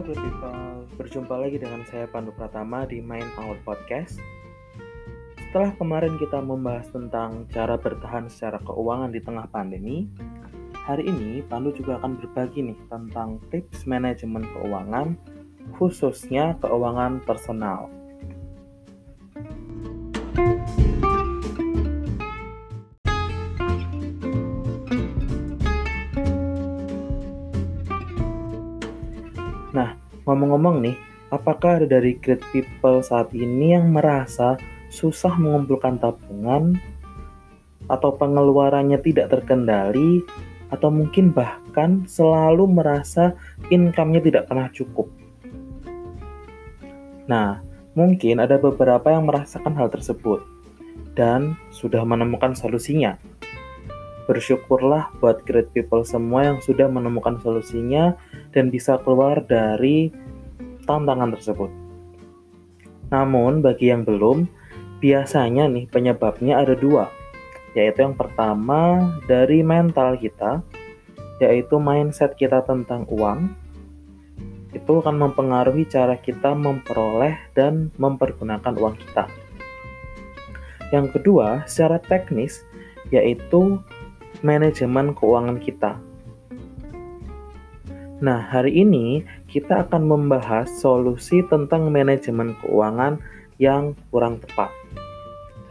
Halo good people, berjumpa lagi dengan saya Pandu Pratama di Main Out Podcast. Setelah kemarin kita membahas tentang cara bertahan secara keuangan di tengah pandemi, hari ini Pandu juga akan berbagi nih tentang tips manajemen keuangan, khususnya keuangan personal. Ngomong-ngomong nih, apakah ada dari great people saat ini yang merasa susah mengumpulkan tabungan atau pengeluarannya tidak terkendali atau mungkin bahkan selalu merasa income-nya tidak pernah cukup. Nah, mungkin ada beberapa yang merasakan hal tersebut dan sudah menemukan solusinya. Bersyukurlah buat great people semua yang sudah menemukan solusinya dan bisa keluar dari tantangan tersebut. Namun bagi yang belum, biasanya nih penyebabnya ada dua, yaitu yang pertama dari mental kita, yaitu mindset kita tentang uang, itu akan mempengaruhi cara kita memperoleh dan mempergunakan uang kita. Yang kedua, secara teknis, yaitu manajemen keuangan kita. Nah, hari ini kita akan membahas solusi tentang manajemen keuangan yang kurang tepat.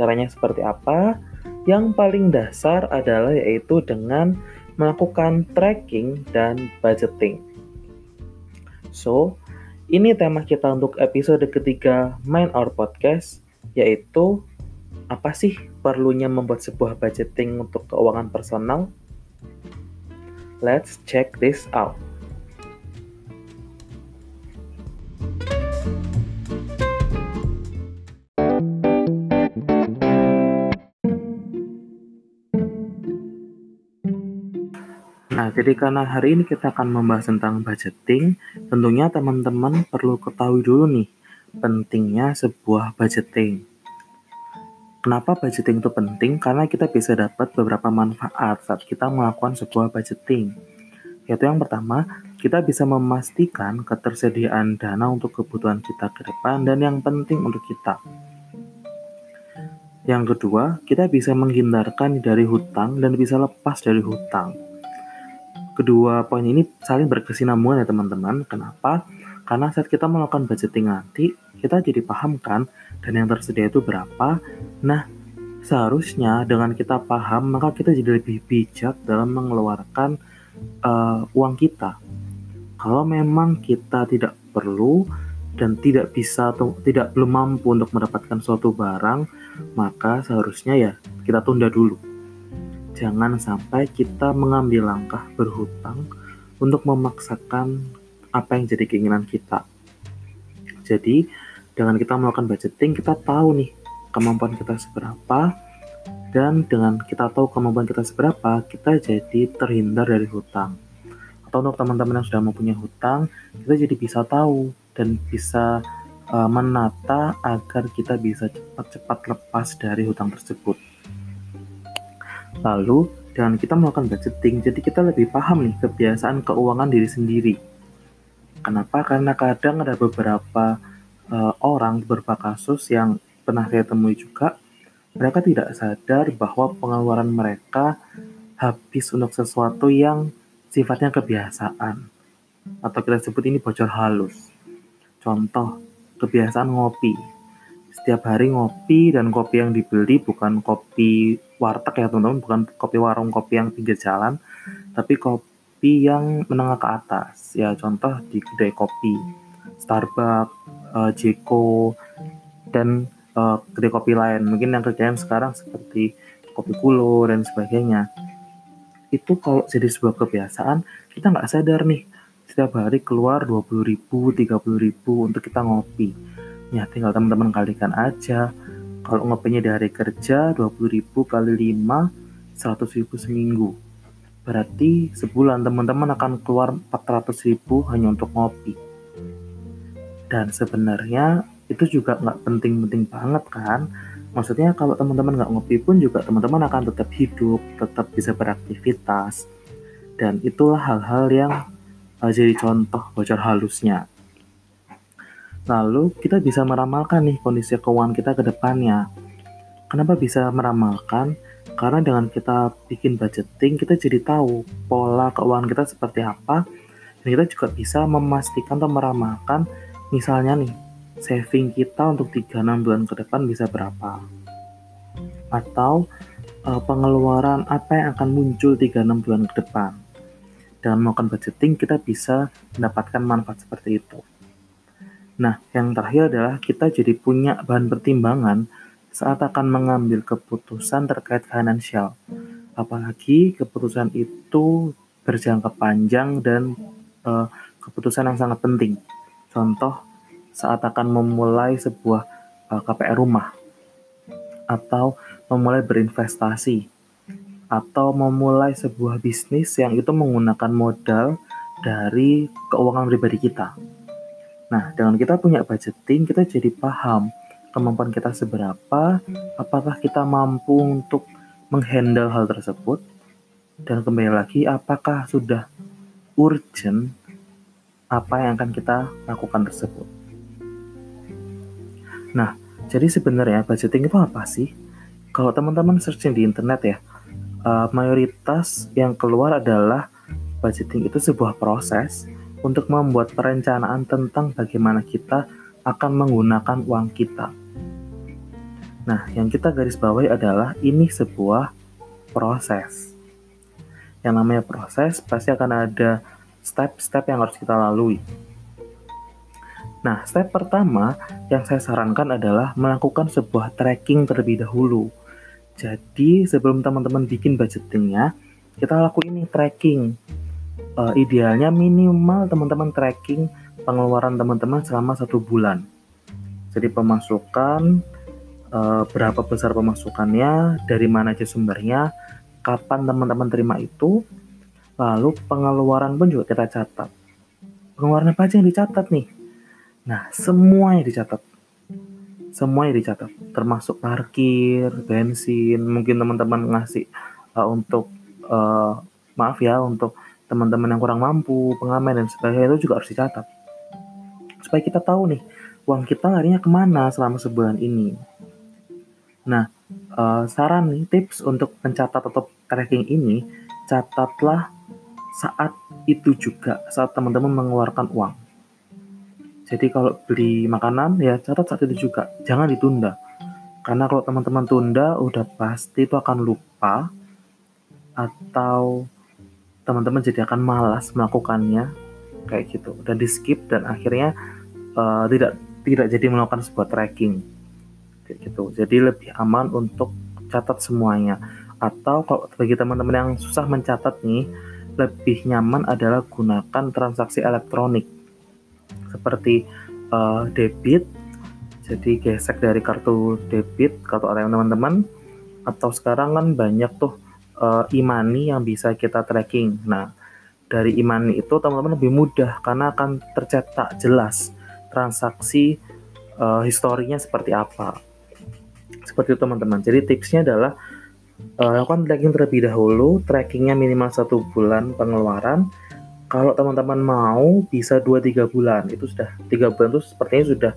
Caranya seperti apa? Yang paling dasar adalah yaitu dengan melakukan tracking dan budgeting. So, ini tema kita untuk episode ketiga Main Our Podcast, yaitu apa sih perlunya membuat sebuah budgeting untuk keuangan personal? Let's check this out. Nah, jadi karena hari ini kita akan membahas tentang budgeting, tentunya teman-teman perlu ketahui dulu nih pentingnya sebuah budgeting. Kenapa budgeting itu penting? Karena kita bisa dapat beberapa manfaat saat kita melakukan sebuah budgeting. Yaitu yang pertama, kita bisa memastikan ketersediaan dana untuk kebutuhan kita ke depan dan yang penting untuk kita. Yang kedua, kita bisa menghindarkan dari hutang dan bisa lepas dari hutang. Kedua poin ini saling berkesinambungan ya teman-teman. Kenapa? Karena saat kita melakukan budgeting nanti, kita jadi paham kan dan yang tersedia itu berapa. Nah, seharusnya dengan kita paham, maka kita jadi lebih bijak dalam mengeluarkan uh, uang kita. Kalau memang kita tidak perlu dan tidak bisa atau tidak belum mampu untuk mendapatkan suatu barang, maka seharusnya ya kita tunda dulu. Jangan sampai kita mengambil langkah berhutang untuk memaksakan apa yang jadi keinginan kita. Jadi, dengan kita melakukan budgeting, kita tahu nih kemampuan kita seberapa, dan dengan kita tahu kemampuan kita seberapa, kita jadi terhindar dari hutang. Atau untuk teman-teman yang sudah mempunyai hutang, kita jadi bisa tahu dan bisa uh, menata agar kita bisa cepat-cepat lepas dari hutang tersebut. Lalu, dengan kita melakukan budgeting, jadi kita lebih paham nih kebiasaan keuangan diri sendiri. Kenapa? Karena kadang ada beberapa uh, orang beberapa kasus yang pernah saya temui juga, mereka tidak sadar bahwa pengeluaran mereka habis untuk sesuatu yang sifatnya kebiasaan. Atau kita sebut ini bocor halus. Contoh, kebiasaan ngopi. Setiap hari ngopi dan kopi yang dibeli bukan kopi warteg ya teman-teman, bukan kopi warung kopi yang pinggir jalan, tapi kopi yang menengah ke atas. Ya contoh di kedai kopi, Starbucks, uh, Jeko dan uh, kopi lain. Mungkin yang kerjaan sekarang seperti kopi kulo dan sebagainya. Itu kalau jadi sebuah kebiasaan kita nggak sadar nih. Setiap hari keluar 20 ribu 30 ribu untuk kita ngopi. Ya tinggal teman-teman kalikan aja. Kalau ngopinya di hari kerja 20 ribu kali 5 100 ribu seminggu. Berarti sebulan teman-teman akan keluar 400 ribu hanya untuk ngopi. Dan sebenarnya itu juga nggak penting-penting banget kan. Maksudnya kalau teman-teman nggak ngopi pun juga teman-teman akan tetap hidup, tetap bisa beraktivitas. Dan itulah hal-hal yang uh, jadi contoh bocor halusnya. Lalu kita bisa meramalkan nih kondisi keuangan kita ke depannya. Kenapa bisa meramalkan? Karena dengan kita bikin budgeting, kita jadi tahu pola keuangan kita seperti apa, dan kita juga bisa memastikan atau meramalkan, misalnya nih, saving kita untuk 3-6 bulan ke depan bisa berapa. Atau uh, pengeluaran apa yang akan muncul 3-6 bulan ke depan. Dengan melakukan budgeting, kita bisa mendapatkan manfaat seperti itu. Nah, yang terakhir adalah kita jadi punya bahan pertimbangan saat akan mengambil keputusan terkait finansial. Apalagi keputusan itu berjangka panjang dan uh, keputusan yang sangat penting. Contoh, saat akan memulai sebuah uh, KPR rumah atau memulai berinvestasi atau memulai sebuah bisnis yang itu menggunakan modal dari keuangan pribadi kita. Nah, dengan kita punya budgeting, kita jadi paham kemampuan kita seberapa, apakah kita mampu untuk menghandle hal tersebut, dan kembali lagi, apakah sudah urgent apa yang akan kita lakukan tersebut. Nah, jadi sebenarnya budgeting itu apa sih? Kalau teman-teman searching di internet ya, uh, mayoritas yang keluar adalah budgeting itu sebuah proses untuk membuat perencanaan tentang bagaimana kita akan menggunakan uang kita. Nah, yang kita garis bawahi adalah ini sebuah proses. Yang namanya proses pasti akan ada step-step yang harus kita lalui. Nah, step pertama yang saya sarankan adalah melakukan sebuah tracking terlebih dahulu. Jadi, sebelum teman-teman bikin budgetingnya, kita lakuin ini tracking uh, idealnya minimal teman-teman tracking pengeluaran teman-teman selama satu bulan. Jadi pemasukan uh, berapa besar pemasukannya, dari mana aja sumbernya, kapan teman-teman terima itu, lalu pengeluaran pun juga kita catat. Pengeluaran apa aja yang dicatat nih? Nah, semuanya dicatat. Semuanya dicatat, termasuk parkir, bensin, mungkin teman-teman ngasih uh, untuk uh, maaf ya untuk teman-teman yang kurang mampu, pengamen dan sebagainya itu juga harus dicatat. Supaya kita tahu nih, uang kita larinya ke mana selama sebulan ini. Nah, uh, saran nih, tips untuk mencatat atau tracking ini, catatlah saat itu juga, saat teman-teman mengeluarkan uang. Jadi kalau beli makanan, ya catat saat itu juga, jangan ditunda. Karena kalau teman-teman tunda, udah pasti itu akan lupa, atau teman-teman jadi akan malas melakukannya. Kayak gitu. Dan di skip dan akhirnya uh, tidak tidak jadi melakukan sebuah tracking. Kayak gitu. Jadi lebih aman untuk catat semuanya. Atau kalau bagi teman-teman yang susah mencatat nih lebih nyaman adalah gunakan transaksi elektronik seperti uh, debit jadi gesek dari kartu debit kartu ATM teman-teman atau sekarang kan banyak tuh uh, imani yang bisa kita tracking. Nah, dari imani itu teman-teman lebih mudah karena akan tercetak jelas transaksi uh, historinya seperti apa. Seperti itu teman-teman. Jadi tipsnya adalah uh, lakukan tracking terlebih dahulu, trackingnya minimal satu bulan pengeluaran. Kalau teman-teman mau bisa 2-3 bulan, itu sudah tiga bulan itu sepertinya sudah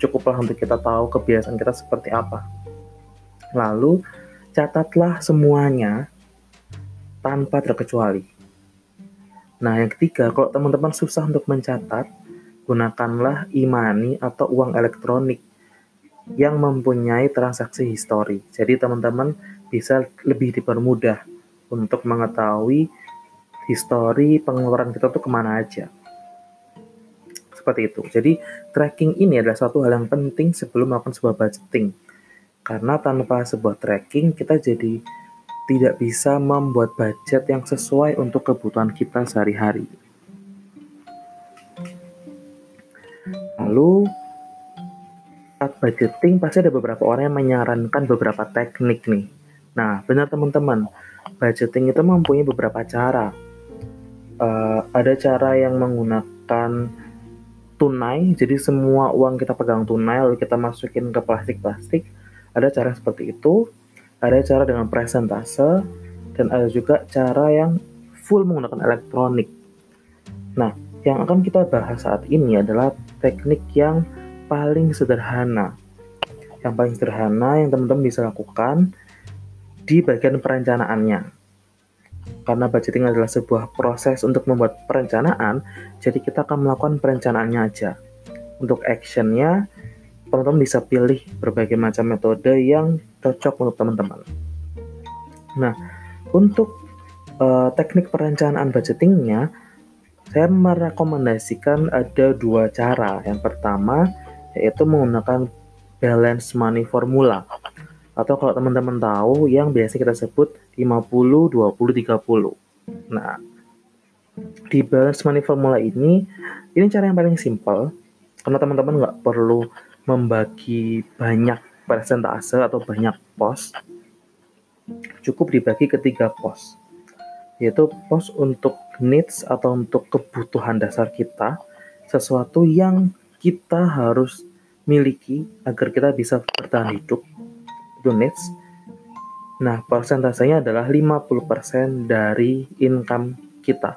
cukup lah untuk kita tahu kebiasaan kita seperti apa. Lalu catatlah semuanya tanpa terkecuali. Nah, yang ketiga, kalau teman-teman susah untuk mencatat, gunakanlah imani atau uang elektronik yang mempunyai transaksi histori. Jadi teman-teman bisa lebih dipermudah untuk mengetahui histori pengeluaran kita tuh ke mana aja. Seperti itu. Jadi tracking ini adalah suatu hal yang penting sebelum melakukan sebuah budgeting. Karena tanpa sebuah tracking kita jadi tidak bisa membuat budget yang sesuai untuk kebutuhan kita sehari-hari. Lalu, saat budgeting pasti ada beberapa orang yang menyarankan beberapa teknik nih. Nah, benar teman-teman, budgeting itu mempunyai beberapa cara. Uh, ada cara yang menggunakan tunai, jadi semua uang kita pegang tunai lalu kita masukin ke plastik-plastik. Ada cara seperti itu ada cara dengan presentase dan ada juga cara yang full menggunakan elektronik. Nah, yang akan kita bahas saat ini adalah teknik yang paling sederhana. Yang paling sederhana yang teman-teman bisa lakukan di bagian perencanaannya. Karena budgeting adalah sebuah proses untuk membuat perencanaan, jadi kita akan melakukan perencanaannya aja. Untuk actionnya, teman-teman bisa pilih berbagai macam metode yang cocok untuk teman-teman. Nah, untuk uh, teknik perencanaan budgetingnya, saya merekomendasikan ada dua cara. Yang pertama yaitu menggunakan balance money formula. Atau kalau teman-teman tahu yang biasa kita sebut 50 20 30. Nah, di balance money formula ini ini cara yang paling simpel karena teman-teman nggak perlu membagi banyak persentase atau banyak pos. Cukup dibagi ke tiga pos yaitu pos untuk needs atau untuk kebutuhan dasar kita, sesuatu yang kita harus miliki agar kita bisa bertahan hidup, itu needs. Nah, persentasenya adalah 50% dari income kita.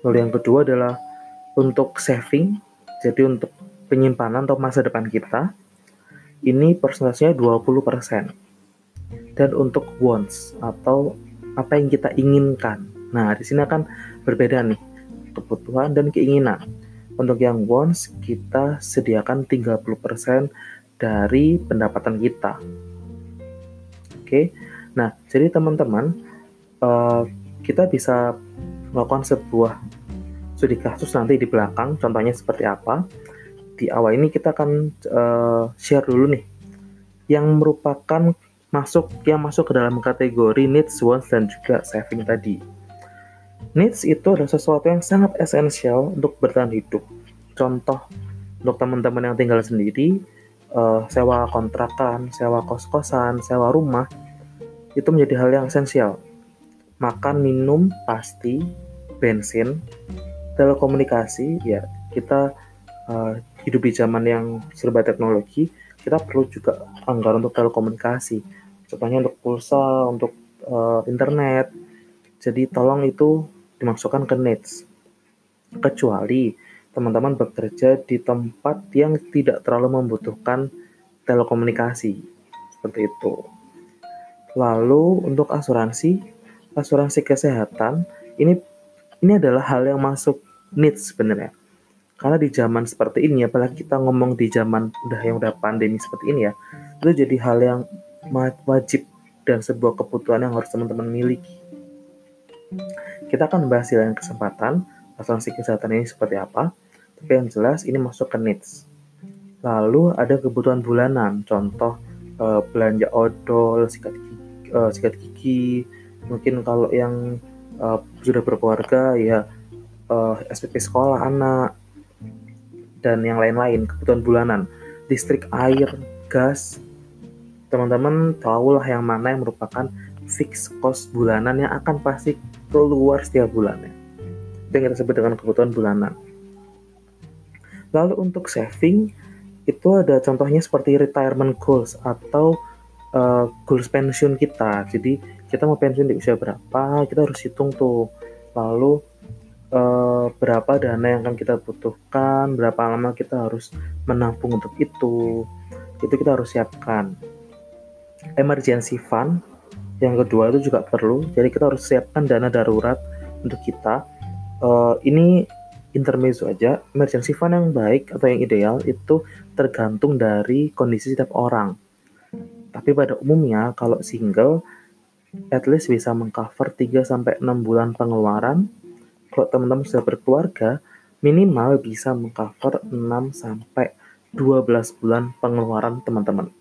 Lalu yang kedua adalah untuk saving, jadi untuk penyimpanan atau masa depan kita, ini persentasenya 20%. Dan untuk wants atau apa yang kita inginkan. Nah, di sini akan berbeda nih, kebutuhan dan keinginan. Untuk yang wants, kita sediakan 30% dari pendapatan kita. Oke, nah jadi teman-teman, uh, kita bisa melakukan sebuah studi kasus nanti di belakang, contohnya seperti apa. Di awal ini kita akan uh, share dulu nih, yang merupakan masuk yang masuk ke dalam kategori needs, wants, dan juga saving tadi. Needs itu adalah sesuatu yang sangat esensial untuk bertahan hidup. Contoh, untuk teman-teman yang tinggal sendiri, uh, sewa kontrakan, sewa kos-kosan, sewa rumah, itu menjadi hal yang esensial. Makan, minum, pasti, bensin, telekomunikasi, ya kita uh, hidup di zaman yang serba teknologi, kita perlu juga anggaran untuk telekomunikasi contohnya untuk pulsa, untuk uh, internet. Jadi tolong itu dimasukkan ke needs. Kecuali teman-teman bekerja di tempat yang tidak terlalu membutuhkan telekomunikasi. Seperti itu. Lalu untuk asuransi, asuransi kesehatan ini ini adalah hal yang masuk needs sebenarnya. Karena di zaman seperti ini, apalagi kita ngomong di zaman udah yang udah pandemi seperti ini ya, itu jadi hal yang wajib dan sebuah kebutuhan yang harus teman-teman miliki. Kita akan bahas di lain kesempatan asuransi kesehatan ini seperti apa, tapi yang jelas ini masuk ke needs. Lalu ada kebutuhan bulanan, contoh uh, belanja odol, sikat gigi, uh, sikat gigi, mungkin kalau yang uh, sudah berkeluarga ya uh, SPP sekolah anak dan yang lain-lain kebutuhan bulanan, listrik, air, gas, teman-teman tahulah yang mana yang merupakan fix cost bulanan yang akan pasti keluar setiap bulannya. Itu yang kita sebut dengan kebutuhan bulanan. Lalu untuk saving itu ada contohnya seperti retirement goals atau uh, goals pensiun kita. Jadi kita mau pensiun di usia berapa, kita harus hitung tuh. Lalu uh, berapa dana yang akan kita butuhkan, berapa lama kita harus menampung untuk itu. Itu kita harus siapkan emergency fund yang kedua itu juga perlu jadi kita harus siapkan dana darurat untuk kita uh, ini intermezzo aja emergency fund yang baik atau yang ideal itu tergantung dari kondisi setiap orang tapi pada umumnya kalau single at least bisa mengcover 3 sampai 6 bulan pengeluaran kalau teman-teman sudah berkeluarga minimal bisa mengcover 6 sampai 12 bulan pengeluaran teman-teman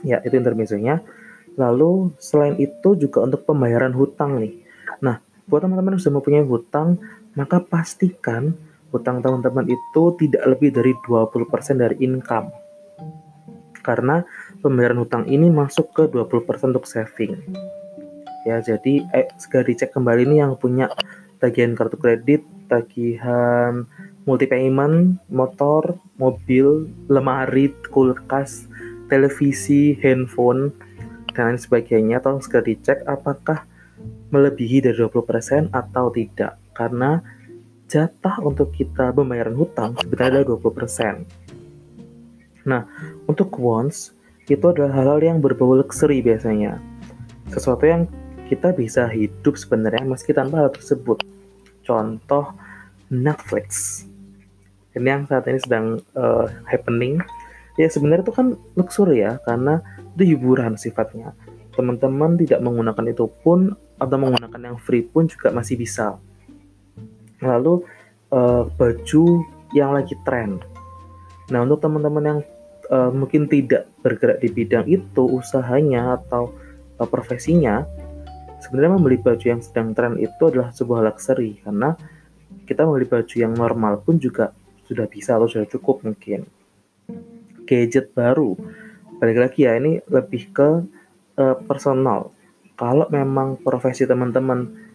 Ya, itu intermezzonya. Lalu selain itu juga untuk pembayaran hutang nih. Nah, buat teman-teman yang sudah mempunyai hutang, maka pastikan hutang teman-teman itu tidak lebih dari 20% dari income. Karena pembayaran hutang ini masuk ke 20% untuk saving. Ya, jadi eh, segera dicek kembali nih yang punya tagihan kartu kredit, tagihan multi payment, motor, mobil, lemari, kulkas, televisi, handphone, dan lain sebagainya, tolong segera dicek apakah melebihi dari 20% atau tidak. Karena jatah untuk kita pembayaran hutang sebenarnya adalah 20%. Nah, untuk wants itu adalah hal-hal yang berbau luxury biasanya. Sesuatu yang kita bisa hidup sebenarnya meski tanpa hal tersebut. Contoh Netflix. Ini yang saat ini sedang uh, happening. Ya sebenarnya itu kan luxury ya karena itu hiburan sifatnya. Teman-teman tidak menggunakan itu pun atau menggunakan yang free pun juga masih bisa lalu uh, baju yang lagi tren. Nah untuk teman-teman yang uh, mungkin tidak bergerak di bidang itu usahanya atau uh, profesinya, sebenarnya membeli baju yang sedang tren itu adalah sebuah luxury karena kita membeli baju yang normal pun juga sudah bisa atau sudah cukup mungkin. Gadget baru, balik lagi ya ini lebih ke uh, personal. Kalau memang profesi teman-teman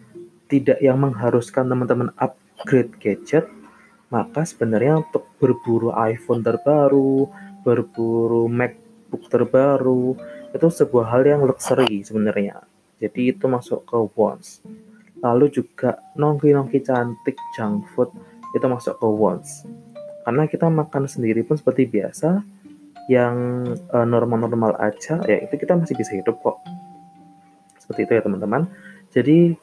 tidak yang mengharuskan teman-teman upgrade gadget, maka sebenarnya untuk berburu iPhone terbaru, berburu MacBook terbaru, itu sebuah hal yang luxury sebenarnya. Jadi itu masuk ke wants. Lalu juga nongki-nongki cantik junk food itu masuk ke wants. Karena kita makan sendiri pun seperti biasa, yang eh, normal-normal aja, ya itu kita masih bisa hidup kok. Seperti itu ya teman-teman. Jadi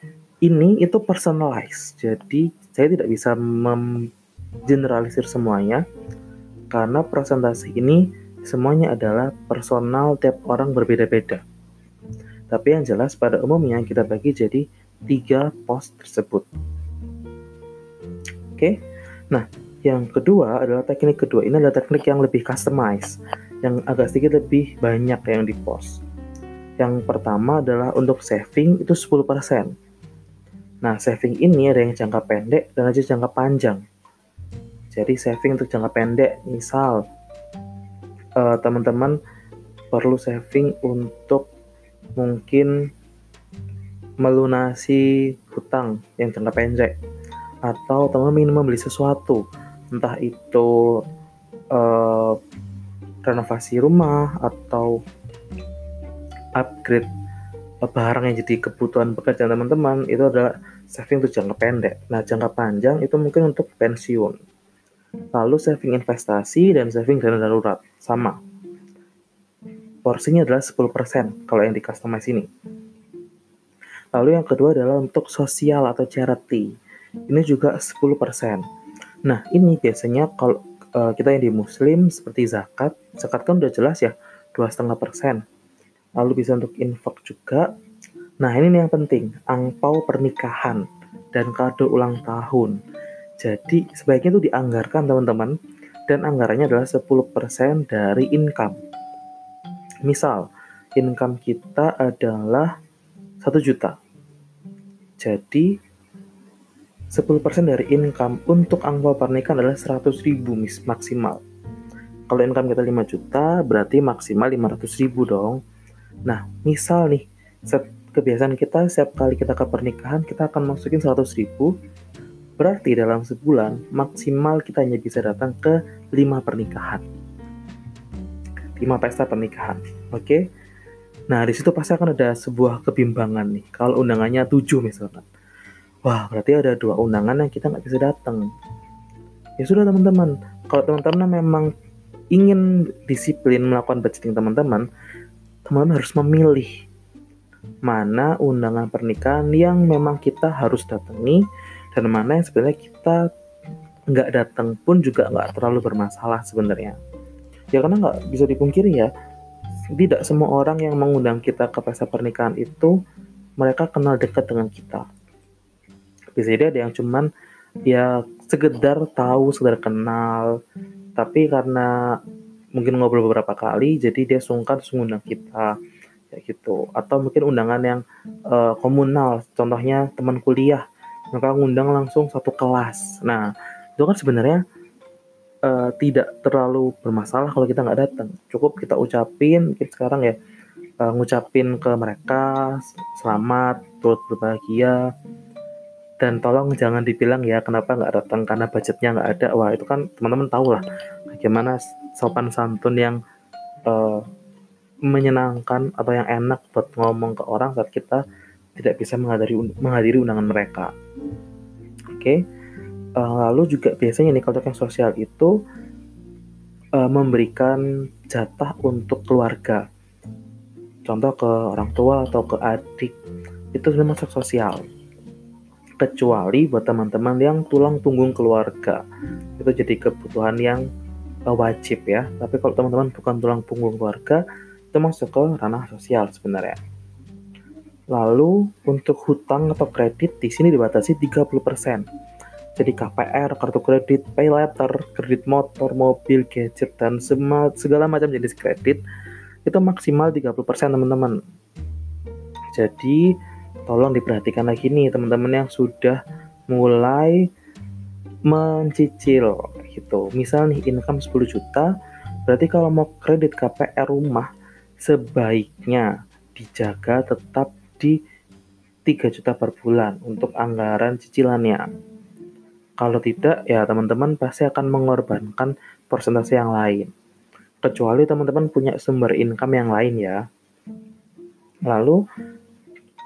ini itu personalized. Jadi saya tidak bisa memgeneralisir semuanya karena presentasi ini semuanya adalah personal tiap orang berbeda-beda. Tapi yang jelas pada umumnya kita bagi jadi tiga pos tersebut. Oke, nah yang kedua adalah teknik kedua ini adalah teknik yang lebih customized, yang agak sedikit lebih banyak yang di post. Yang pertama adalah untuk saving itu 10%. Nah, saving ini ada yang jangka pendek dan ada jangka panjang. Jadi saving untuk jangka pendek, misal uh, teman-teman perlu saving untuk mungkin melunasi hutang yang jangka pendek atau teman ingin membeli sesuatu entah itu uh, renovasi rumah atau upgrade barang yang jadi kebutuhan pekerjaan teman-teman itu adalah saving untuk jangka pendek. Nah, jangka panjang itu mungkin untuk pensiun. Lalu saving investasi dan saving dana darurat sama. Porsinya adalah 10% kalau yang di customize ini. Lalu yang kedua adalah untuk sosial atau charity. Ini juga 10%. Nah, ini biasanya kalau uh, kita yang di muslim seperti zakat, zakat kan udah jelas ya, 2,5% lalu bisa untuk infak juga. Nah ini nih yang penting, angpau pernikahan dan kado ulang tahun. Jadi sebaiknya itu dianggarkan teman-teman dan anggarannya adalah 10% dari income. Misal, income kita adalah 1 juta. Jadi 10% dari income untuk angpau pernikahan adalah 100 ribu maksimal. Kalau income kita 5 juta, berarti maksimal 500 ribu dong. Nah, misal nih, set kebiasaan kita setiap kali kita ke pernikahan kita akan masukin 100 ribu. Berarti dalam sebulan maksimal kita hanya bisa datang ke 5 pernikahan. 5 pesta pernikahan oke? Okay? nah di situ pasti akan ada sebuah kebimbangan nih. Kalau undangannya 7 misalkan. Wah berarti ada dua undangan yang kita nggak bisa datang. Ya sudah teman-teman. Kalau teman-teman memang ingin disiplin melakukan budgeting teman-teman teman-teman harus memilih mana undangan pernikahan yang memang kita harus datangi dan mana yang sebenarnya kita nggak datang pun juga nggak terlalu bermasalah sebenarnya. Ya karena nggak bisa dipungkiri ya tidak semua orang yang mengundang kita ke pesta pernikahan itu mereka kenal dekat dengan kita. Bisa jadi ada yang cuman ya sekedar tahu sekedar kenal tapi karena mungkin ngobrol beberapa kali jadi dia sungkan mengundang kita ya gitu. Atau mungkin undangan yang uh, komunal contohnya teman kuliah mereka ngundang langsung satu kelas. Nah itu kan sebenarnya uh, tidak terlalu bermasalah kalau kita nggak datang. Cukup kita ucapin kita sekarang ya uh, ngucapin ke mereka selamat turut berbahagia. Dan tolong jangan dibilang ya kenapa nggak datang? Karena budgetnya nggak ada. Wah itu kan teman-teman tahu lah bagaimana sopan santun yang uh, menyenangkan atau yang enak buat ngomong ke orang saat kita tidak bisa menghadiri menghadiri undangan mereka. Oke. Okay? Uh, lalu juga biasanya nih kalau yang sosial itu uh, memberikan jatah untuk keluarga. Contoh ke orang tua atau ke adik itu sudah masuk sosial. Kecuali buat teman-teman yang tulang punggung keluarga itu jadi kebutuhan yang uh, wajib ya. Tapi kalau teman-teman bukan tulang punggung keluarga itu masuk ke ranah sosial sebenarnya. Lalu untuk hutang atau kredit di sini dibatasi 30%. Jadi KPR, kartu kredit, pay letter, kredit motor, mobil, gadget, dan segala macam jenis kredit itu maksimal 30% teman-teman. Jadi tolong diperhatikan lagi nih teman-teman yang sudah mulai mencicil gitu. Misal nih income 10 juta, berarti kalau mau kredit KPR rumah sebaiknya dijaga tetap di 3 juta per bulan untuk anggaran cicilannya. Kalau tidak, ya teman-teman pasti akan mengorbankan persentase yang lain. Kecuali teman-teman punya sumber income yang lain ya. Lalu,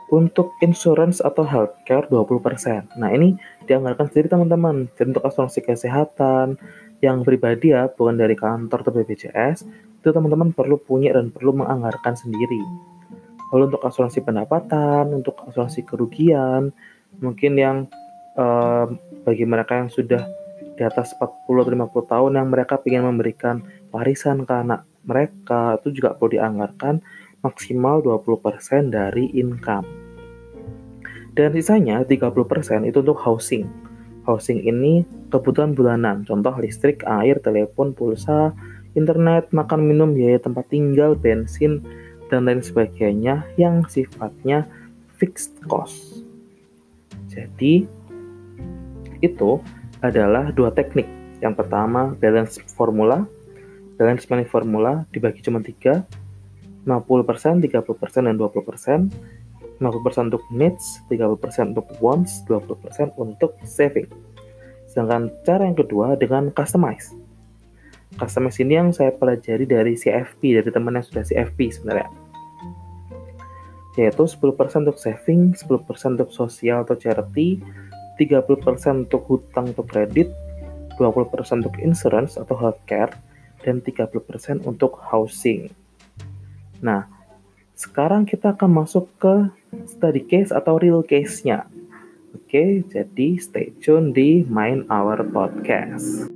untuk insurance atau healthcare 20%. Nah, ini dianggarkan sendiri teman-teman. Jadi untuk asuransi kesehatan yang pribadi ya, bukan dari kantor atau BPJS, itu teman-teman perlu punya dan perlu menganggarkan sendiri. Lalu untuk asuransi pendapatan, untuk asuransi kerugian, mungkin yang uh, bagi mereka yang sudah di atas 40-50 tahun yang mereka ingin memberikan warisan ke anak mereka itu juga perlu dianggarkan maksimal 20% dari income. Dan sisanya 30% itu untuk housing. Housing ini kebutuhan bulanan, contoh listrik, air, telepon, pulsa, internet, makan minum, biaya tempat tinggal, bensin, dan lain sebagainya yang sifatnya fixed cost. Jadi, itu adalah dua teknik. Yang pertama, balance formula. Balance money formula dibagi cuma tiga, 50%, 30%, dan 20%. 50% untuk needs, 30% untuk wants, 20% untuk saving. Sedangkan cara yang kedua dengan customize customize ini yang saya pelajari dari CFP, dari teman yang sudah CFP sebenarnya. Yaitu 10% untuk saving, 10% untuk sosial atau charity, 30% untuk hutang atau kredit, 20% untuk insurance atau healthcare, dan 30% untuk housing. Nah, sekarang kita akan masuk ke study case atau real case-nya. Oke, jadi stay tune di Mind Our Podcast.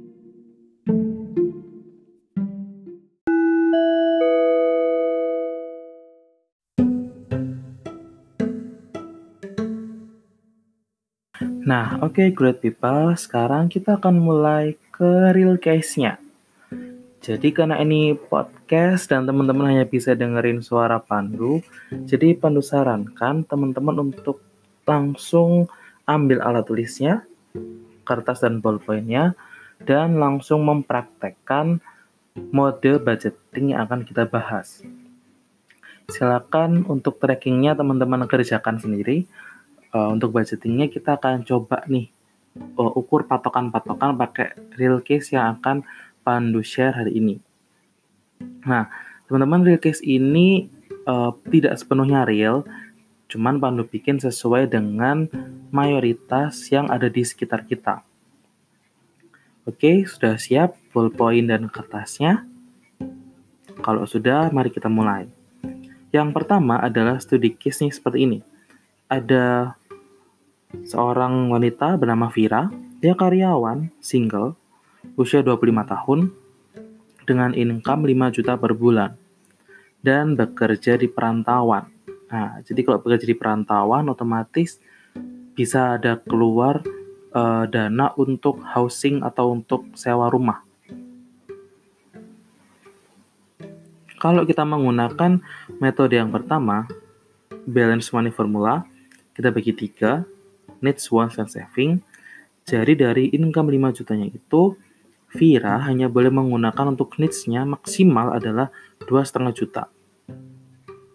Nah, oke okay, great people. Sekarang kita akan mulai ke real case-nya. Jadi karena ini podcast dan teman-teman hanya bisa dengerin suara Pandu, jadi Pandu sarankan teman-teman untuk langsung ambil alat tulisnya, kertas dan ballpointnya, dan langsung mempraktekkan mode budgeting yang akan kita bahas. Silakan untuk trackingnya teman-teman kerjakan sendiri uh, untuk budgetingnya kita akan coba nih uh, ukur patokan-patokan pakai real case yang akan Pandu share hari ini. Nah, teman-teman real case ini uh, tidak sepenuhnya real, cuman Pandu bikin sesuai dengan mayoritas yang ada di sekitar kita. Oke, sudah siap ballpoint dan kertasnya? Kalau sudah, mari kita mulai. Yang pertama adalah studi case nih seperti ini. Ada seorang wanita bernama Vira. Dia karyawan, single, usia 25 tahun, dengan income 5 juta per bulan, dan bekerja di perantauan. Nah, jadi kalau bekerja di perantauan, otomatis bisa ada keluar uh, dana untuk housing atau untuk sewa rumah. Kalau kita menggunakan metode yang pertama, balance money formula, kita bagi tiga, needs, wants, and saving. Jadi dari income 5 jutanya itu, Vira hanya boleh menggunakan untuk needs-nya maksimal adalah 2,5 juta.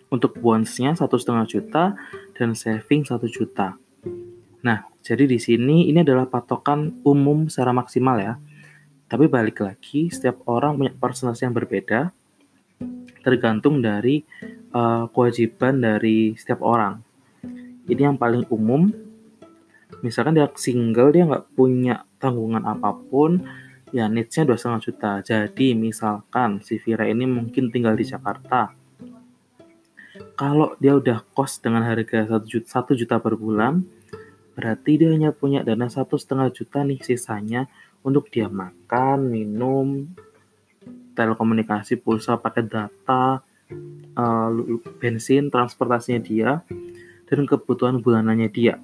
Untuk wants-nya 1,5 juta dan saving 1 juta. Nah, jadi di sini ini adalah patokan umum secara maksimal ya. Tapi balik lagi, setiap orang punya persentase yang berbeda tergantung dari uh, kewajiban dari setiap orang. Ini yang paling umum misalkan dia single dia nggak punya tanggungan apa pun, ya needs-nya dua setengah juta. Jadi misalkan si Vira ini mungkin tinggal di Jakarta. Kalau dia udah kos dengan harga satu juta, 1 juta per bulan, berarti dia hanya punya dana satu setengah juta nih sisanya untuk dia makan, minum, telekomunikasi, pulsa, paket data, uh, bensin, transportasinya dia, dan kebutuhan bulanannya dia.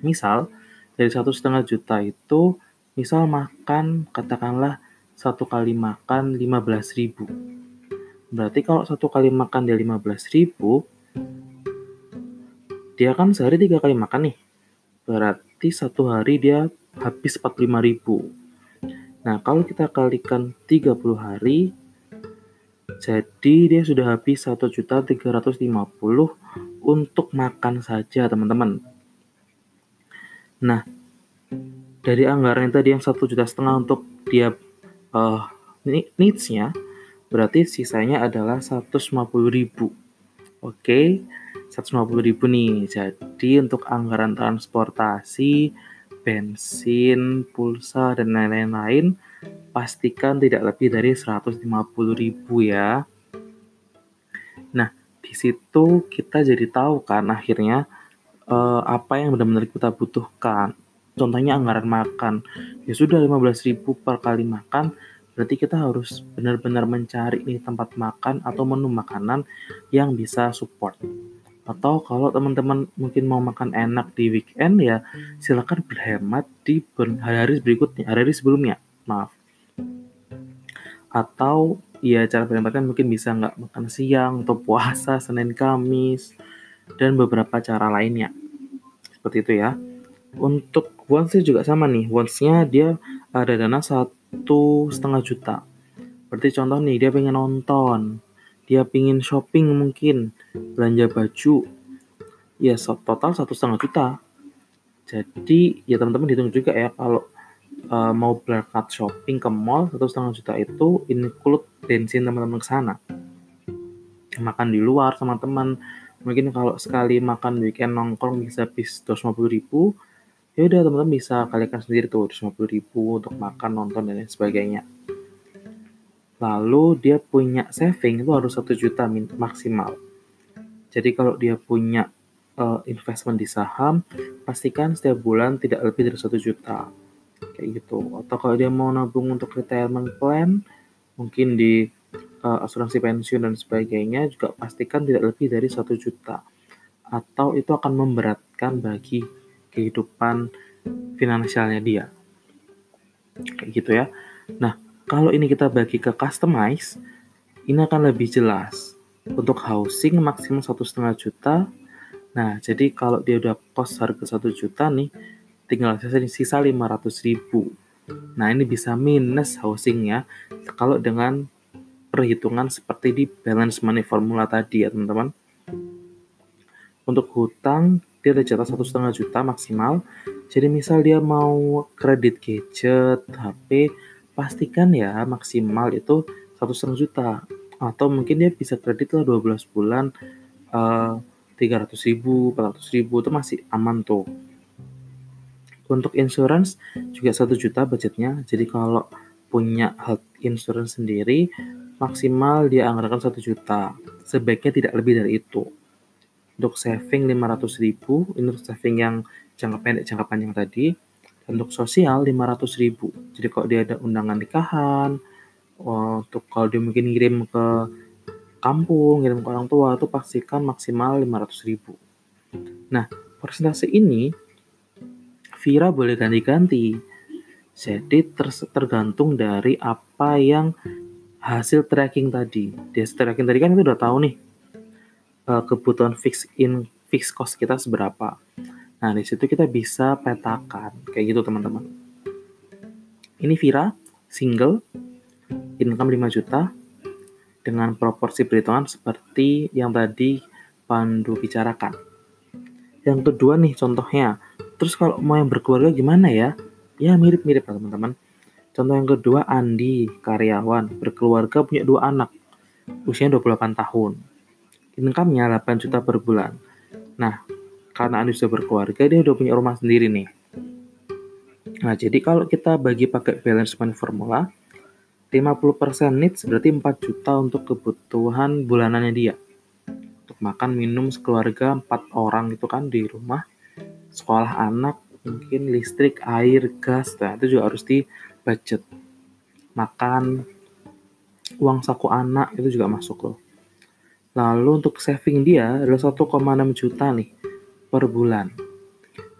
Misal dari satu setengah juta itu, misal makan katakanlah satu kali makan 15 ribu. Berarti kalau satu kali makan dia 15 ribu, dia kan sehari tiga kali makan nih. Berarti satu hari dia habis 45 ribu. Nah, kalau kita kalikan 30 hari, jadi dia sudah habis 1.350 untuk makan saja, teman-teman. Nah, dari anggaran yang tadi yang satu juta setengah untuk dia uh, needs-nya, berarti sisanya adalah 150 ribu. Oke, 150 ribu nih. Jadi untuk anggaran transportasi, bensin, pulsa, dan lain-lain, pastikan tidak lebih dari 150 ribu ya. Nah, di situ kita jadi tahu kan akhirnya uh, apa yang benar-benar kita butuhkan. Contohnya anggaran makan. Ya sudah 15.000 per kali makan, berarti kita harus benar-benar mencari nih tempat makan atau menu makanan yang bisa support. Atau kalau teman-teman mungkin mau makan enak di weekend ya silakan berhemat di hari-hari berikutnya, hari-hari sebelumnya. Maaf. Atau ya cara berhematnya mungkin bisa nggak makan siang atau puasa Senin Kamis dan beberapa cara lainnya. Seperti itu ya. Untuk wants juga sama nih. Wants-nya dia ada dana satu setengah juta. Berarti contoh nih dia pengen nonton, dia pengen shopping mungkin, belanja baju, ya total satu setengah juta. Jadi ya teman-teman hitung juga ya kalau uh, mau berangkat shopping ke mall satu setengah juta itu include bensin teman-teman ke sana. Makan di luar sama teman, mungkin kalau sekali makan weekend nongkrong bisa habis 250 ribu ya udah teman-teman bisa kalikan sendiri tuh 250 ribu untuk makan nonton dan lain sebagainya. Lalu dia punya saving itu harus satu juta maksimal. Jadi kalau dia punya uh, investment di saham pastikan setiap bulan tidak lebih dari satu juta. Kayak gitu. Atau kalau dia mau nabung untuk retirement plan mungkin di uh, asuransi pensiun dan sebagainya juga pastikan tidak lebih dari satu juta. Atau itu akan memberatkan bagi kehidupan finansialnya dia. Kayak gitu ya. Nah kalau ini kita bagi ke customize ini akan lebih jelas. Untuk housing maksimum satu setengah juta. Nah jadi kalau dia udah kos harga satu juta nih tinggal sisa 500 ribu. Nah ini bisa minus housingnya kalau dengan perhitungan seperti di balance money formula tadi ya teman-teman. Untuk hutang dia ada jatah satu setengah juta maksimal. Jadi misal dia mau kredit gadget, HP, pastikan ya maksimal itu satu setengah juta. Atau mungkin dia bisa kredit lah 12 bulan uh, 300 ribu, 400 ribu itu masih aman tuh. Untuk insurance juga satu juta budgetnya. Jadi kalau punya health insurance sendiri maksimal dia anggarkan 1 juta. Sebaiknya tidak lebih dari itu. Untuk saving 500 ribu, ini untuk saving yang jangka pendek, jangka panjang tadi. Dan untuk sosial 500 ribu. Jadi kalau dia ada undangan nikahan, oh, untuk kalau dia mungkin ngirim ke kampung, ngirim ke orang tua, itu pastikan maksimal 500 ribu. Nah, persentase ini Vira boleh ganti-ganti. Jadi tergantung dari apa yang hasil tracking tadi. Di hasil tracking tadi kan itu udah tahu nih uh, kebutuhan fix in fix cost kita seberapa. Nah, di situ kita bisa petakan kayak gitu teman-teman. Ini Vira single income 5 juta dengan proporsi perhitungan seperti yang tadi Pandu bicarakan. Yang kedua nih contohnya. Terus kalau mau yang berkeluarga gimana ya? Ya mirip-mirip lah teman-teman. Contoh yang kedua, Andi, karyawan, berkeluarga punya dua anak, usianya 28 tahun. Income-nya 8 juta per bulan. Nah, karena Andi sudah berkeluarga, dia udah punya rumah sendiri nih. Nah, jadi kalau kita bagi pakai balance point formula, 50% needs berarti 4 juta untuk kebutuhan bulanannya dia. Untuk makan, minum sekeluarga 4 orang itu kan di rumah. Sekolah anak, mungkin listrik, air, gas, nah itu juga harus di budget. Makan, uang saku anak itu juga masuk loh. Lalu untuk saving dia adalah 1,6 juta nih per bulan.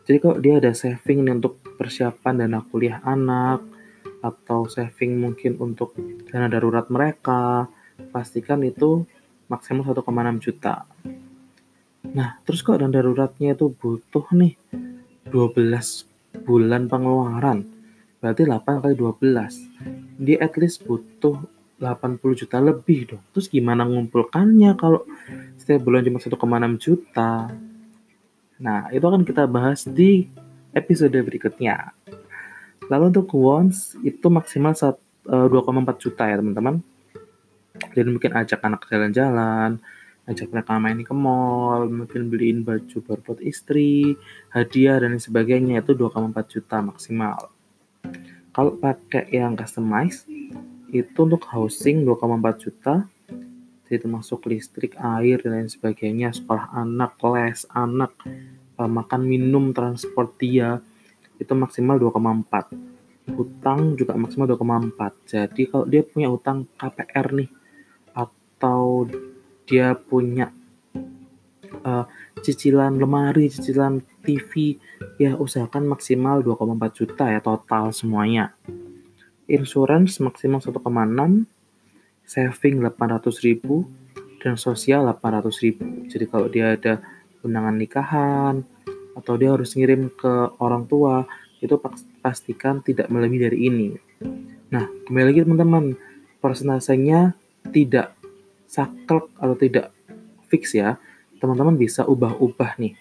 Jadi kalau dia ada saving nih untuk persiapan dana kuliah anak atau saving mungkin untuk dana darurat mereka, pastikan itu maksimal 1,6 juta. Nah, terus kok dana daruratnya itu butuh nih 12 bulan pengeluaran. Berarti 8 kali 12. Dia at least butuh 80 juta lebih dong. Terus gimana ngumpulkannya kalau setiap bulan cuma 1,6 juta? Nah, itu akan kita bahas di episode berikutnya. Lalu untuk wants itu maksimal 2,4 eh, juta ya teman-teman. Dan mungkin ajak anak jalan-jalan, ajak mereka main ke mall, mungkin beliin baju baru buat istri, hadiah dan sebagainya itu 2,4 juta maksimal. Kalau pakai yang customize itu untuk housing 2,4 juta, jadi termasuk listrik, air dan lain sebagainya, sekolah anak, les anak, uh, makan minum transport dia. Itu maksimal 2,4 hutang juga maksimal 2,4 jadi kalau dia punya hutang KPR nih atau dia punya uh, cicilan lemari cicilan TV ya usahakan maksimal 2,4 juta ya total semuanya insurance maksimal 1,6 saving 800 ribu dan sosial 800 ribu jadi kalau dia ada undangan nikahan atau dia harus ngirim ke orang tua itu pastikan tidak melebihi dari ini. Nah, kembali lagi teman-teman, persentasenya tidak saklek atau tidak fix ya. Teman-teman bisa ubah-ubah nih.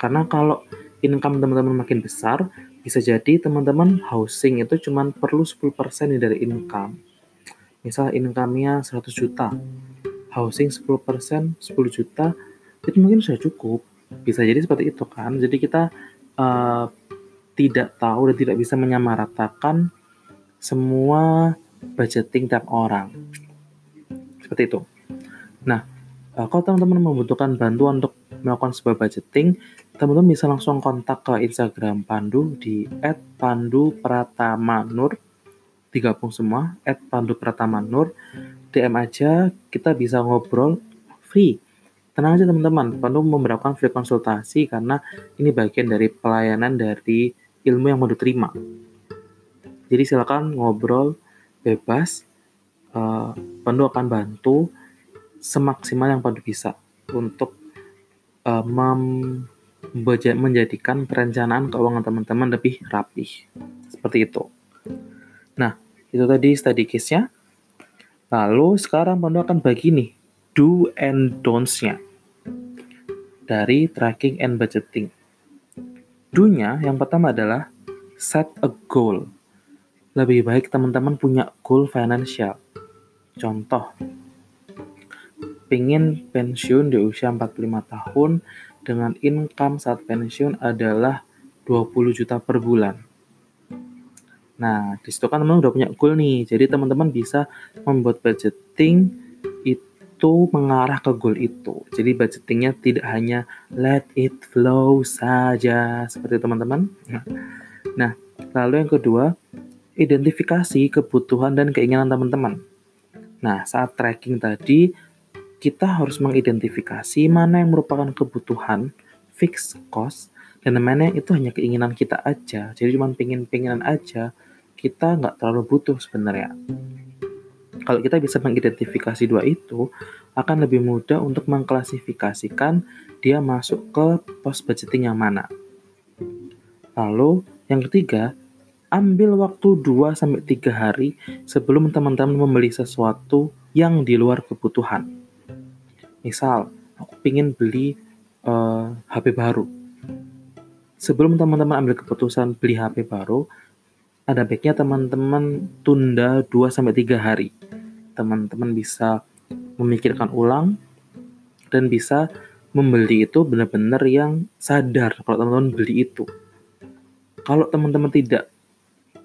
Karena kalau income teman-teman makin besar, bisa jadi teman-teman housing itu cuma perlu 10% nih dari income. Misal income-nya 100 juta, housing 10%, 10 juta, itu mungkin sudah cukup. Bisa jadi seperti itu kan. Jadi kita uh, tidak tahu dan tidak bisa menyamaratakan semua budgeting tiap orang. Seperti itu. Nah uh, kalau teman-teman membutuhkan bantuan untuk melakukan sebuah budgeting teman-teman bisa langsung kontak ke Instagram Pandu di @pandu_pratama_nur. Digabung semua @pandu_pratama_nur. DM aja kita bisa ngobrol free. Tenang aja teman-teman, Pandu memberitakan free konsultasi karena ini bagian dari pelayanan dari ilmu yang mau diterima. Jadi silakan ngobrol bebas, uh, Pandu akan bantu semaksimal yang Pandu bisa untuk uh, menjadikan perencanaan keuangan teman-teman lebih rapih. Seperti itu. Nah, itu tadi study case-nya. Lalu sekarang Pandu akan bagi nih do and don'ts-nya dari tracking and budgeting. Do-nya yang pertama adalah set a goal. Lebih baik teman-teman punya goal financial. Contoh, pingin pensiun di usia 45 tahun dengan income saat pensiun adalah 20 juta per bulan. Nah, di situ kan teman-teman udah punya goal nih. Jadi teman-teman bisa membuat budgeting itu itu mengarah ke goal itu. Jadi budgetingnya tidak hanya let it flow saja seperti teman-teman. Nah, lalu yang kedua, identifikasi kebutuhan dan keinginan teman-teman. Nah, saat tracking tadi, kita harus mengidentifikasi mana yang merupakan kebutuhan, fixed cost, dan mana itu hanya keinginan kita aja. Jadi cuma pingin-pinginan aja, kita nggak terlalu butuh sebenarnya. Kalau kita bisa mengidentifikasi dua itu, akan lebih mudah untuk mengklasifikasikan dia masuk ke pos budgeting yang mana. Lalu, yang ketiga, ambil waktu 2-3 hari sebelum teman-teman membeli sesuatu yang di luar kebutuhan. Misal, aku ingin beli uh, eh, HP baru. Sebelum teman-teman ambil keputusan beli HP baru, ada baiknya teman-teman tunda 2-3 hari. Teman-teman bisa memikirkan ulang dan bisa membeli itu benar-benar yang sadar kalau teman-teman beli itu. Kalau teman-teman tidak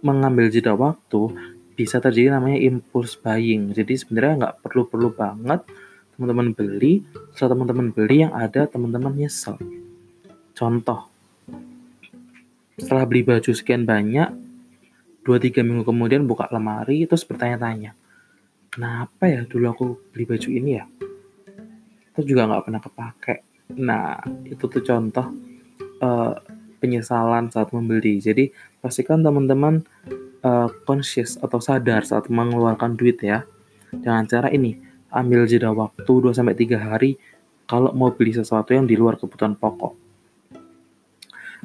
mengambil jeda waktu, bisa terjadi namanya impulse buying. Jadi sebenarnya nggak perlu-perlu banget teman-teman beli, setelah teman-teman beli yang ada teman-teman nyesel. Contoh, setelah beli baju sekian banyak, 2-3 minggu kemudian buka lemari, terus bertanya-tanya, kenapa ya dulu aku beli baju ini ya? Terus juga nggak pernah kepake. Nah, itu tuh contoh uh, penyesalan saat membeli. Jadi, pastikan teman-teman uh, conscious atau sadar saat mengeluarkan duit ya. Dengan cara ini, ambil jeda waktu 2 sampai 3 hari kalau mau beli sesuatu yang di luar kebutuhan pokok.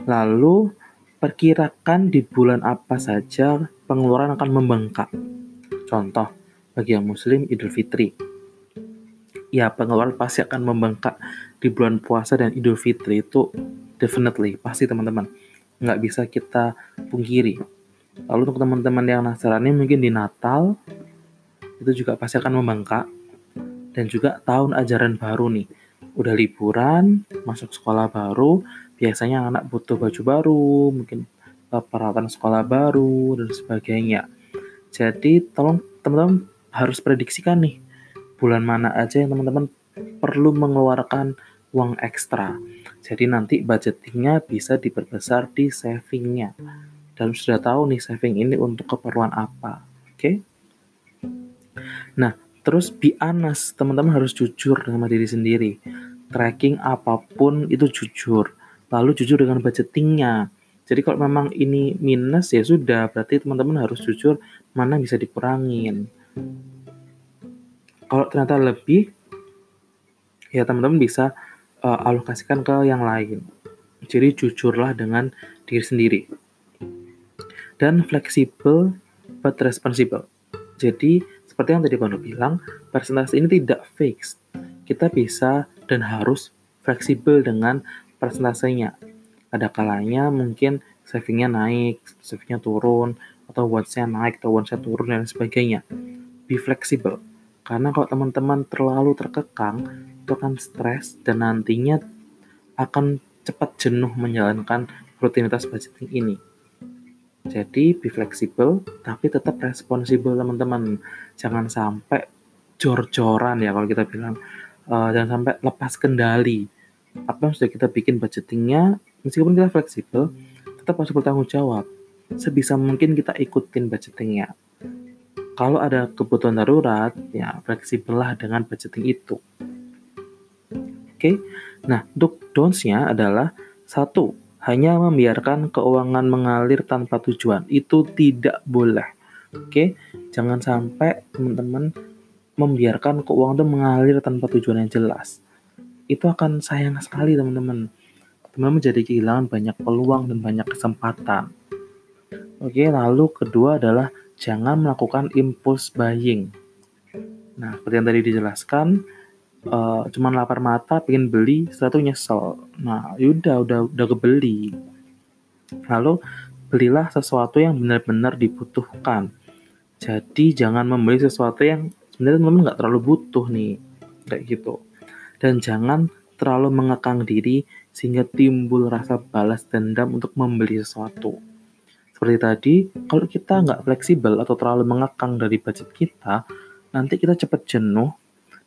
Lalu perkirakan di bulan apa saja pengeluaran akan membengkak. Contoh, bagi yang muslim Idul Fitri. Ya, pengeluaran pasti akan membengkak di bulan puasa dan Idul Fitri itu definitely, pasti teman-teman. Nggak bisa kita pungkiri. Lalu untuk teman-teman yang Nasrani mungkin di Natal, itu juga pasti akan membengkak dan juga tahun ajaran baru nih. Udah liburan, masuk sekolah baru, biasanya anak butuh baju baru, mungkin eh, peralatan sekolah baru, dan sebagainya. Jadi tolong teman-teman harus prediksikan nih, bulan mana aja yang teman-teman perlu mengeluarkan uang ekstra. Jadi nanti budgetingnya bisa diperbesar di savingnya. Dan sudah tahu nih saving ini untuk keperluan apa. Oke? Okay? Nah, Terus be honest, teman-teman harus jujur sama diri sendiri. Tracking apa pun itu jujur. Lalu jujur dengan budgetingnya. Jadi kalau memang ini minus ya sudah, berarti teman-teman harus jujur mana bisa dikurangin. Kalau ternyata lebih, ya teman-teman bisa uh, alokasikan ke yang lain. Jadi jujurlah dengan diri sendiri. Dan fleksibel but responsible. Jadi seperti yang tadi Bono bilang, presentasi ini tidak fix. Kita bisa dan harus fleksibel dengan presentasinya. Ada kalanya mungkin savingnya naik, savingnya turun, atau once-nya naik, atau once-nya turun, dan sebagainya. Be fleksibel. Karena kalau teman-teman terlalu terkekang, itu akan stres dan nantinya akan cepat jenuh menjalankan rutinitas budgeting ini. Jadi be fleksibel tapi tetap responsibel teman-teman. Jangan sampai jor-joran ya kalau kita bilang. Uh, jangan sampai lepas kendali. Apa yang sudah kita bikin budgetingnya, meskipun kita fleksibel, tetap harus bertanggung jawab. Sebisa mungkin kita ikutin budgetingnya. Kalau ada kebutuhan darurat, ya fleksibel lah dengan budgeting itu. Oke, okay? nah untuk don'ts-nya adalah satu, hanya membiarkan keuangan mengalir tanpa tujuan. Itu tidak boleh. Oke, jangan sampai teman-teman membiarkan keuangan itu mengalir tanpa tujuan yang jelas. Itu akan sayang sekali teman-teman. Teman-teman jadi kehilangan banyak peluang dan banyak kesempatan. Oke, lalu kedua adalah jangan melakukan impulse buying. Nah, seperti yang tadi dijelaskan, uh, cuman lapar mata pengen beli setelah nyesel. Nah yaudah udah udah kebeli. Lalu belilah sesuatu yang benar-benar dibutuhkan. Jadi jangan membeli sesuatu yang sebenarnya teman-teman nggak terlalu butuh nih kayak gitu. Dan jangan terlalu mengekang diri sehingga timbul rasa balas dendam untuk membeli sesuatu. Seperti tadi kalau kita nggak fleksibel atau terlalu mengekang dari budget kita nanti kita cepat jenuh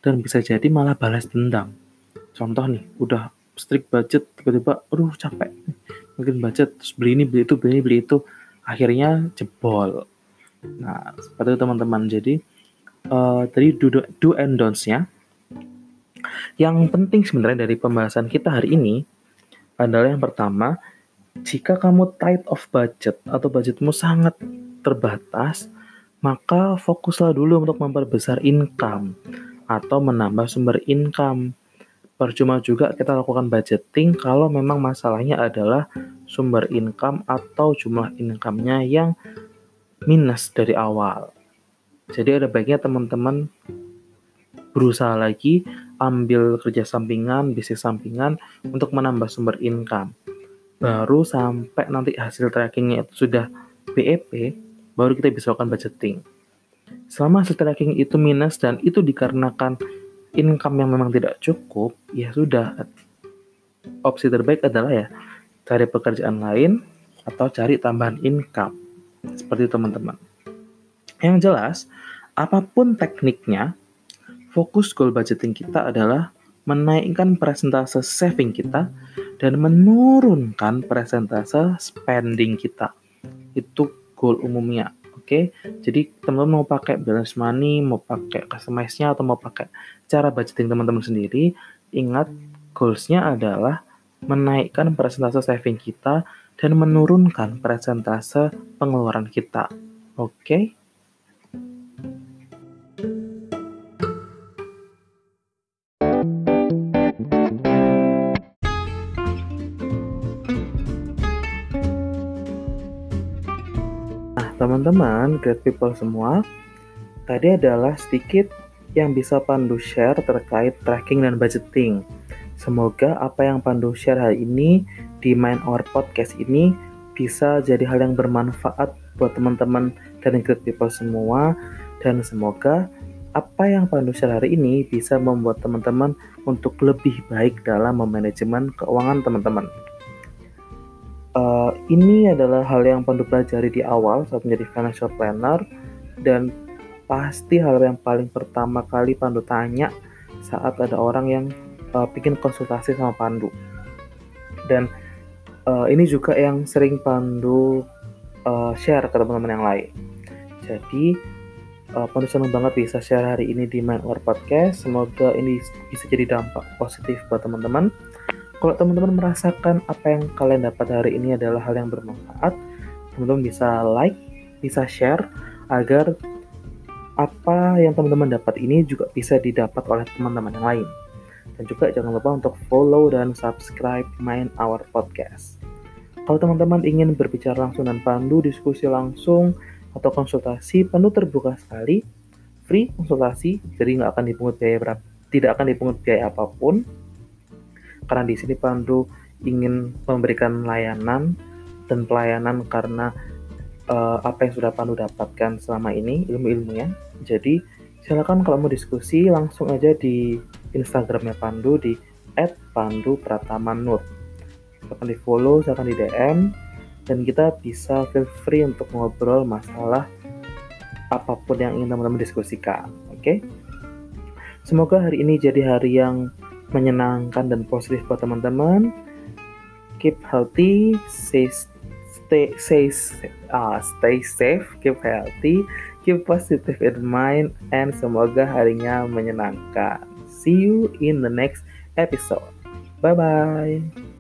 dan bisa jadi malah balas dendam. Contoh nih, udah strict budget tiba-tiba, aduh capek, mungkin budget terus beli ini beli itu beli ini beli itu, akhirnya jebol. Nah seperti itu teman-teman. Jadi uh, tadi do, do and don'ts-nya. Yang penting sebenarnya dari pembahasan kita hari ini adalah yang pertama, jika kamu tight of budget atau budgetmu sangat terbatas, maka fokuslah dulu untuk memperbesar income atau menambah sumber income. Percuma juga kita lakukan budgeting kalau memang masalahnya adalah sumber income atau jumlah income-nya yang minus dari awal. Jadi ada baiknya teman-teman berusaha lagi ambil kerja sampingan, bisnis sampingan untuk menambah sumber income. Baru sampai nanti hasil trackingnya itu sudah BEP, baru kita bisa lakukan budgeting. Selama hasil tracking itu minus dan itu dikarenakan income yang memang tidak cukup, ya sudah. Opsi terbaik adalah ya cari pekerjaan lain atau cari tambahan income. Seperti teman-teman. Yang jelas, apa pun tekniknya, fokus goal budgeting kita adalah menaikkan presentase saving kita dan menurunkan presentase spending kita. Itu goal umumnya. Oke, jadi teman-teman mau pakai balance money, mau pakai customize-nya atau mau pakai cara budgeting teman-teman sendiri, ingat goals-nya adalah menaikkan presentase saving kita dan menurunkan presentase pengeluaran kita. Oke? Teman-teman, great people semua, tadi adalah sedikit yang bisa Pandu share terkait tracking dan budgeting. Semoga apa yang Pandu share hari ini di Mind Our Podcast ini bisa jadi hal yang bermanfaat buat teman-teman dan great people semua dan semoga apa yang Pandu share hari ini bisa membuat teman-teman untuk lebih baik dalam memanajemen keuangan teman-teman. Uh, ini adalah hal yang Pandu pelajari di awal saat menjadi financial planner dan pasti hal yang paling pertama kali Pandu tanya saat ada orang yang uh, bikin konsultasi sama Pandu. Dan uh, ini juga yang sering Pandu uh, share ke teman-teman yang lain. Jadi uh, Pandu senang banget bisa share hari ini di Mind War Podcast. Semoga ini bisa jadi dampak positif buat teman-teman. Kalau teman-teman merasakan apa yang kalian dapat hari ini adalah hal yang bermanfaat, teman-teman bisa like, bisa share agar apa yang teman-teman dapat ini juga bisa didapat oleh teman-teman yang lain. Dan juga jangan lupa untuk follow dan subscribe Mind Our Podcast. Kalau teman-teman ingin berbicara langsung dan Pandu, diskusi langsung, atau konsultasi, Pandu terbuka sekali, free konsultasi, jadi nggak akan dipungut biaya berapa, tidak akan dipungut biaya apa pun karena di sini Pandu ingin memberikan layanan dan pelayanan karena uh, apa yang sudah Pandu dapatkan selama ini ilmu-ilmunya. Jadi silakan kalau mau diskusi langsung aja di Instagramnya Pandu di @pandu_pratamanur. Silakan di follow, silakan di DM dan kita bisa feel free untuk ngobrol masalah apa pun yang ingin teman-teman diskusikan. Oke? Okay? Semoga hari ini jadi hari yang menyenangkan dan positif buat teman-teman. Keep healthy, stay stay stay, uh, stay safe, keep healthy, keep positive in mind, and semoga harinya menyenangkan. See you in the next episode. Bye bye.